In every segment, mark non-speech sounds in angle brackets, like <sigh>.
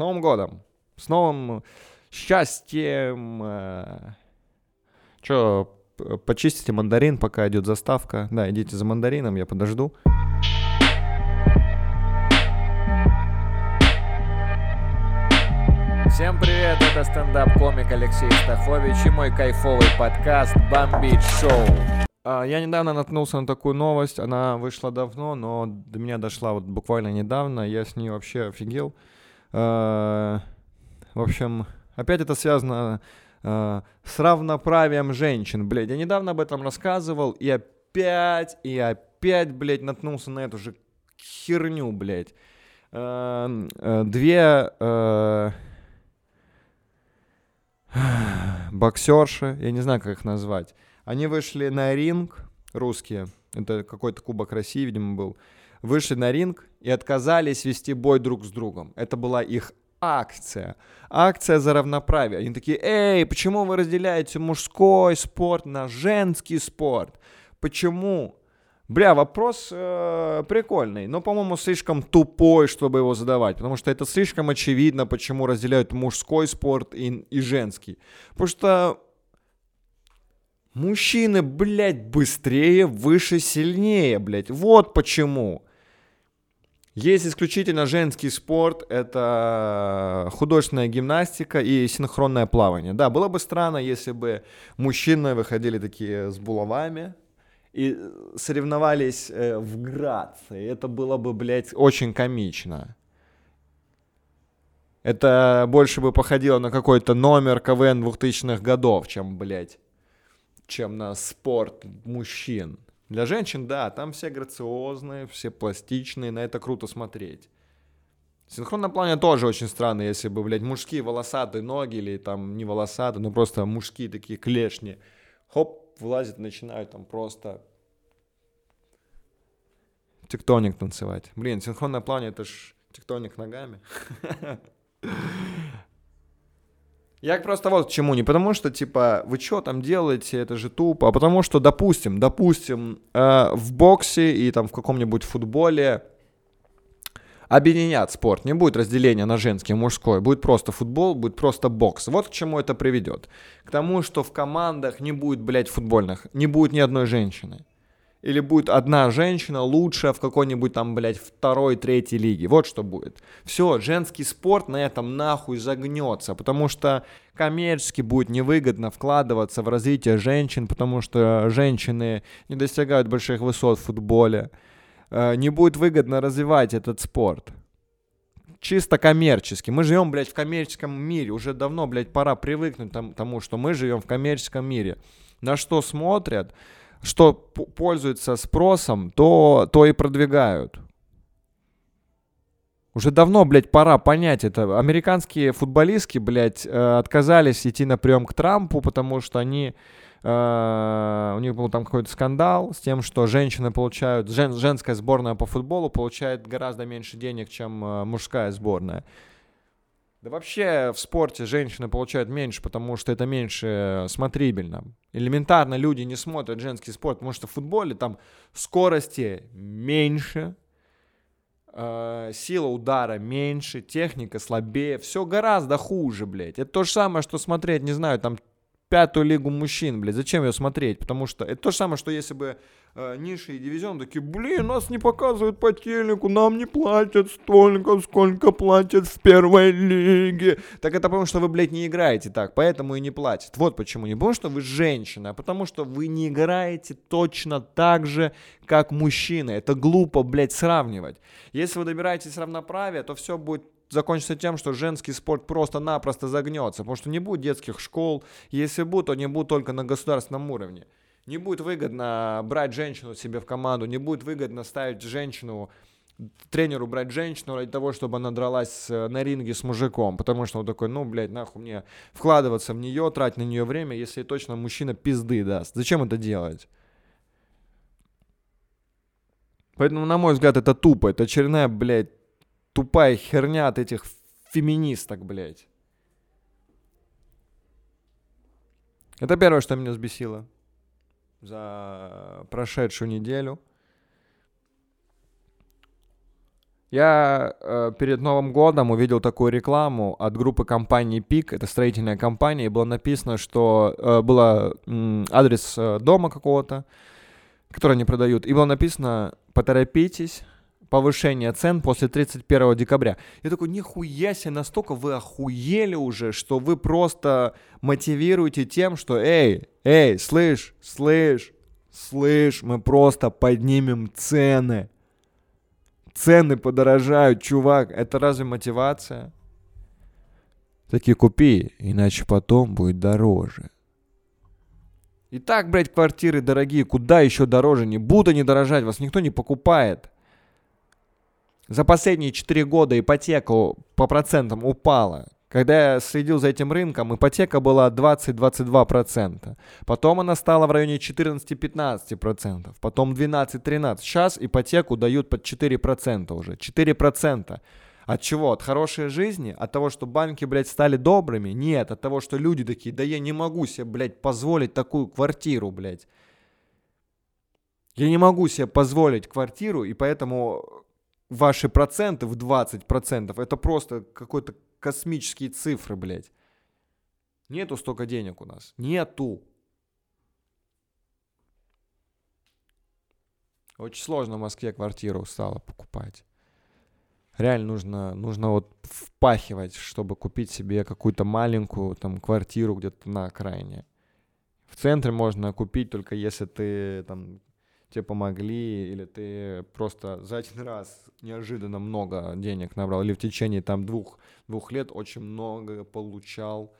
Новым годом! С новым счастьем! Э, Че, почистите мандарин, пока идет заставка. Да, идите за мандарином, я подожду. Всем привет, это стендап-комик Алексей Стахович и мой кайфовый подкаст «Бомбить шоу». А, я недавно наткнулся на такую новость, она вышла давно, но до меня дошла вот буквально недавно, я с ней вообще офигел. А, в общем, опять это связано а, с равноправием женщин, блядь. Я недавно об этом рассказывал, и опять, и опять, блядь, наткнулся на эту же херню, блядь. Две боксерши, я не знаю, как их назвать, они вышли на ринг, русские, это какой-то Кубок России, видимо, был, вышли на ринг и отказались вести бой друг с другом. Это была их акция. Акция за равноправие. Они такие, эй, почему вы разделяете мужской спорт на женский спорт? Почему? Бля, вопрос э, прикольный, но, по-моему, слишком тупой, чтобы его задавать, потому что это слишком очевидно, почему разделяют мужской спорт и, и женский. Потому что мужчины, блядь, быстрее, выше, сильнее, блядь. Вот почему. Есть исключительно женский спорт, это художественная гимнастика и синхронное плавание. Да, было бы странно, если бы мужчины выходили такие с булавами, и соревновались э, в Грации. Это было бы, блядь, очень комично. Это больше бы походило на какой-то номер КВН 2000-х годов, чем, блядь, чем на спорт мужчин. Для женщин, да, там все грациозные, все пластичные, на это круто смотреть. Синхронное плавание тоже очень странно, если бы, блядь, мужские волосатые ноги или там не волосатые, но просто мужские такие клешни. Хоп, вылазят, начинают там просто тектоник танцевать. Блин, синхронное плавание это ж тектоник ногами. <laughs> Я просто вот к чему, не потому что, типа, вы что там делаете, это же тупо, а потому что, допустим, допустим, э, в боксе и там в каком-нибудь футболе объединят спорт, не будет разделения на женский и мужской, будет просто футбол, будет просто бокс. Вот к чему это приведет. К тому, что в командах не будет, блядь, футбольных, не будет ни одной женщины. Или будет одна женщина лучшая в какой-нибудь там, блядь, второй, третьей лиге. Вот что будет. Все, женский спорт на этом нахуй загнется, потому что коммерчески будет невыгодно вкладываться в развитие женщин, потому что женщины не достигают больших высот в футболе. Э, не будет выгодно развивать этот спорт. Чисто коммерчески. Мы живем, блядь, в коммерческом мире. Уже давно, блядь, пора привыкнуть тому, что мы живем в коммерческом мире. На что смотрят, что пользуется спросом, то, то и продвигают. Уже давно, блядь, пора понять это. Американские футболистки, блядь, э, отказались идти на прием к Трампу, потому что они Uh, у них был там какой-то скандал с тем, что женщины получают, жен, женская сборная по футболу получает гораздо меньше денег, чем uh, мужская сборная. Да вообще в спорте женщины получают меньше, потому что это меньше смотрибельно. Элементарно люди не смотрят женский спорт, потому что в футболе там скорости меньше, э, сила удара меньше, техника слабее, все гораздо хуже, блядь. Это то же самое, что смотреть, не знаю, там пятую лигу мужчин, блядь, зачем ее смотреть? Потому что это то же самое, что если бы э, ниши и дивизион такие, блин, нас не показывают по телеку, нам не платят столько, сколько платят в первой лиге. Так это потому, что вы, блядь, не играете так, поэтому и не платят. Вот почему. Не потому, что вы женщина, а потому, что вы не играете точно так же, как мужчины. Это глупо, блядь, сравнивать. Если вы добираетесь равноправия, то все будет закончится тем, что женский спорт просто-напросто загнется, потому что не будет детских школ, если будут, то не будут только на государственном уровне. Не будет выгодно брать женщину себе в команду, не будет выгодно ставить женщину тренеру брать женщину ради того, чтобы она дралась на ринге с мужиком, потому что он такой, ну, блядь, нахуй мне вкладываться в нее, тратить на нее время, если точно мужчина пизды даст. Зачем это делать? Поэтому, на мой взгляд, это тупо, это очередная, блядь, тупая херня от этих феминисток, блядь. Это первое, что меня взбесило за прошедшую неделю. Я э, перед Новым годом увидел такую рекламу от группы компании ПИК, это строительная компания, и было написано, что э, был адрес э, дома какого-то, который они продают, и было написано «Поторопитесь, повышение цен после 31 декабря». Я такой, нихуя себе, настолько вы охуели уже, что вы просто мотивируете тем, что «Эй, эй, слышь, слышь, слышь, мы просто поднимем цены». Цены подорожают, чувак. Это разве мотивация? Такие купи, иначе потом будет дороже. И так, блядь, квартиры дорогие, куда еще дороже? Не будут они дорожать, вас никто не покупает. За последние 4 года ипотека по процентам упала. Когда я следил за этим рынком, ипотека была 20-22%. Потом она стала в районе 14-15%. Потом 12-13%. Сейчас ипотеку дают под 4% уже. 4%. От чего? От хорошей жизни? От того, что банки, блядь, стали добрыми? Нет, от того, что люди такие, да я не могу себе, блядь, позволить такую квартиру, блядь. Я не могу себе позволить квартиру, и поэтому ваши проценты в 20% это просто какой-то космические цифры, блядь. Нету столько денег у нас. Нету. Очень сложно в Москве квартиру стало покупать. Реально нужно, нужно вот впахивать, чтобы купить себе какую-то маленькую там квартиру где-то на окраине. В центре можно купить только если ты там тебе помогли, или ты просто за один раз неожиданно много денег набрал, или в течение там двух, двух лет очень много получал.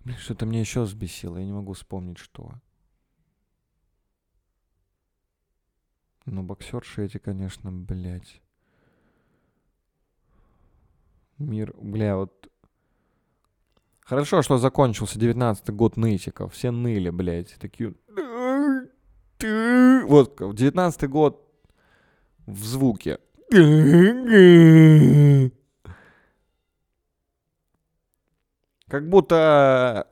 Блин, что-то мне еще взбесило, я не могу вспомнить, что. Ну, боксерши эти, конечно, блядь. Мир, бля, вот Хорошо, что закончился 19-й год нытиков. Все ныли, блядь. Такие... Вот, 19-й год в звуке. Как будто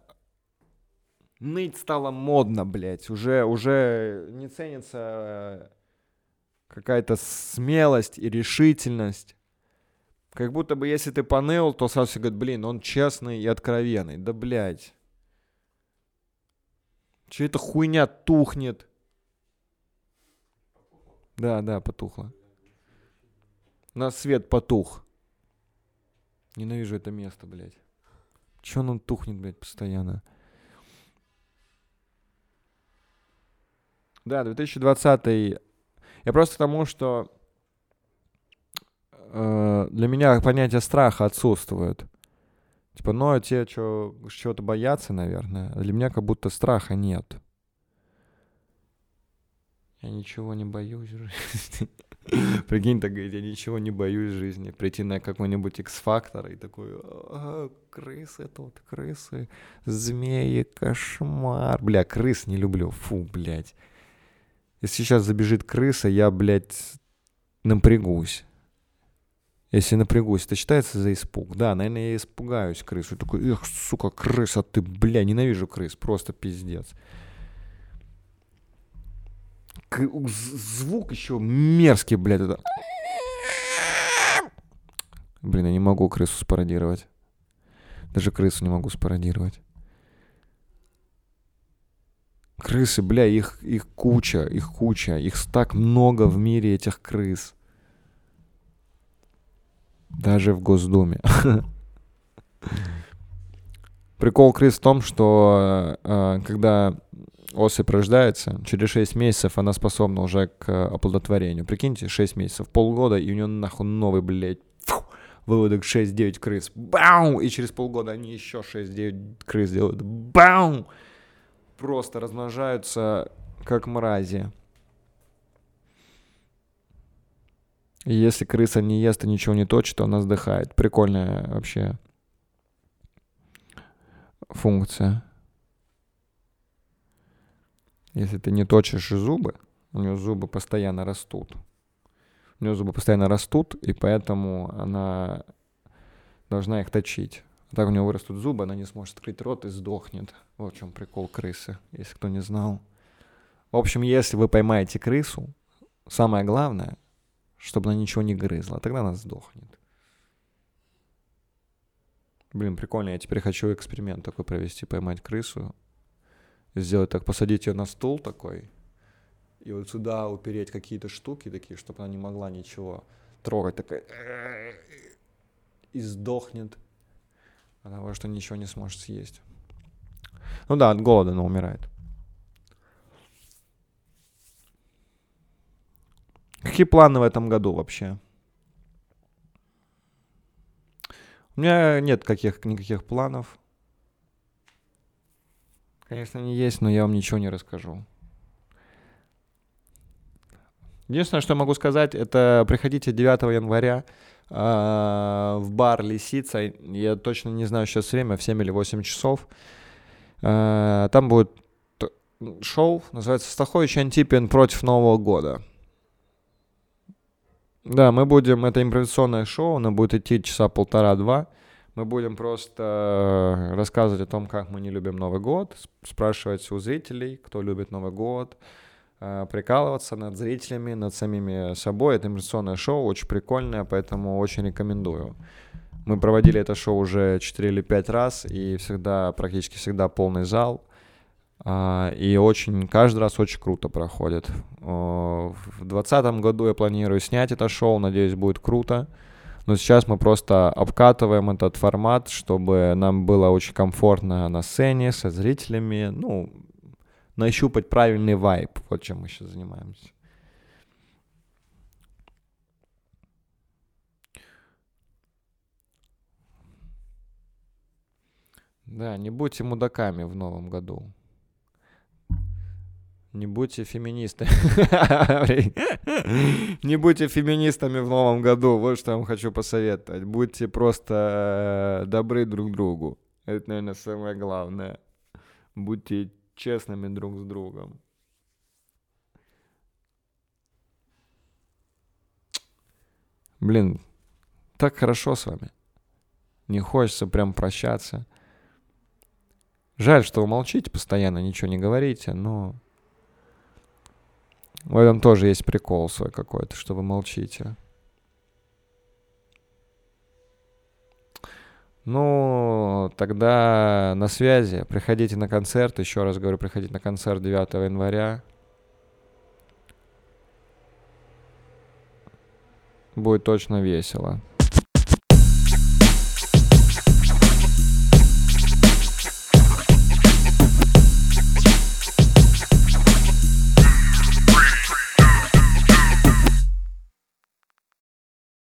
ныть стало модно, блядь. Уже, уже не ценится какая-то смелость и решительность. Как будто бы если ты поныл, то сразу все говорят, блин, он честный и откровенный. Да, блядь. Че эта хуйня тухнет? Да, да, потухло. Нас свет потух. Ненавижу это место, блядь. Че он тухнет, блядь, постоянно? Да, 2020 Я просто к тому, что э, для меня понятие страха отсутствует. Типа, ну, а те, что чего-то боятся, наверное. А для меня как будто страха нет. Я ничего не боюсь в жизни. <laughs> Прикинь, так говорит, я ничего не боюсь в жизни. Прийти на какой-нибудь X-фактор и такой, а, крысы тут, крысы, змеи, кошмар. Бля, крыс не люблю, фу, блядь. Если сейчас забежит крыса, я, блядь, напрягусь. Если напрягусь, это считается за испуг? Да, наверное, я испугаюсь крысу. Такой, эх, сука, крыса, ты, бля, ненавижу крыс, просто пиздец. К- звук еще мерзкий, блядь, это. Блин, я не могу крысу спародировать. Даже крысу не могу спародировать. Крысы, бля, их, их куча, их куча. Их так много в мире, этих крыс. Даже в Госдуме. Прикол крыс в том, что э, когда особь рождается, через 6 месяцев она способна уже к оплодотворению. Прикиньте, 6 месяцев, полгода, и у нее нахуй новый, блядь, фу, выводок 6-9 крыс. Бау! И через полгода они еще 6-9 крыс делают. Бау! Просто размножаются как мрази. И если крыса не ест и ничего не точит, то она сдыхает. Прикольная вообще функция. Если ты не точишь зубы, у нее зубы постоянно растут. У нее зубы постоянно растут, и поэтому она должна их точить. Так у него вырастут зубы, она не сможет открыть рот и сдохнет. Вот в чем прикол крысы, если кто не знал. В общем, если вы поймаете крысу, самое главное, чтобы она ничего не грызла, тогда она сдохнет. Блин, прикольно, я теперь хочу эксперимент такой провести, поймать крысу, сделать так, посадить ее на стул такой, и вот сюда упереть какие-то штуки такие, чтобы она не могла ничего трогать, такая и сдохнет, потому что ничего не сможет съесть. Ну да, от голода она умирает. Какие планы в этом году вообще? У меня нет каких, никаких планов. Конечно, они есть, но я вам ничего не расскажу. Единственное, что я могу сказать, это приходите 9 января э, в бар «Лисица». Я точно не знаю сейчас время, в 7 или 8 часов. Э, там будет шоу, называется «Стахович Антипин против Нового года». Да, мы будем, это импровизационное шоу, оно будет идти часа полтора-два. Мы будем просто рассказывать о том, как мы не любим Новый год, спрашивать у зрителей, кто любит Новый год, Э, прикалываться над зрителями, над самими собой. Это импровизационное шоу, очень прикольное, поэтому очень рекомендую. Мы проводили это шоу уже 4 или 5 раз, и всегда, практически всегда полный зал. А, и очень, каждый раз очень круто проходит. В 2020 году я планирую снять это шоу, надеюсь, будет круто. Но сейчас мы просто обкатываем этот формат, чтобы нам было очень комфортно на сцене, со зрителями. Ну, нащупать правильный вайб. Вот чем мы сейчас занимаемся. Да, не будьте мудаками в новом году. Не будьте феминистами. <laughs> Не будьте феминистами в новом году. Вот что я вам хочу посоветовать. Будьте просто э, добры друг другу. Это, наверное, самое главное. Будьте честными друг с другом. Блин, так хорошо с вами. Не хочется прям прощаться. Жаль, что вы молчите постоянно, ничего не говорите, но в этом тоже есть прикол свой какой-то, что вы молчите. Ну, тогда на связи. Приходите на концерт. Еще раз говорю, приходите на концерт 9 января. Будет точно весело.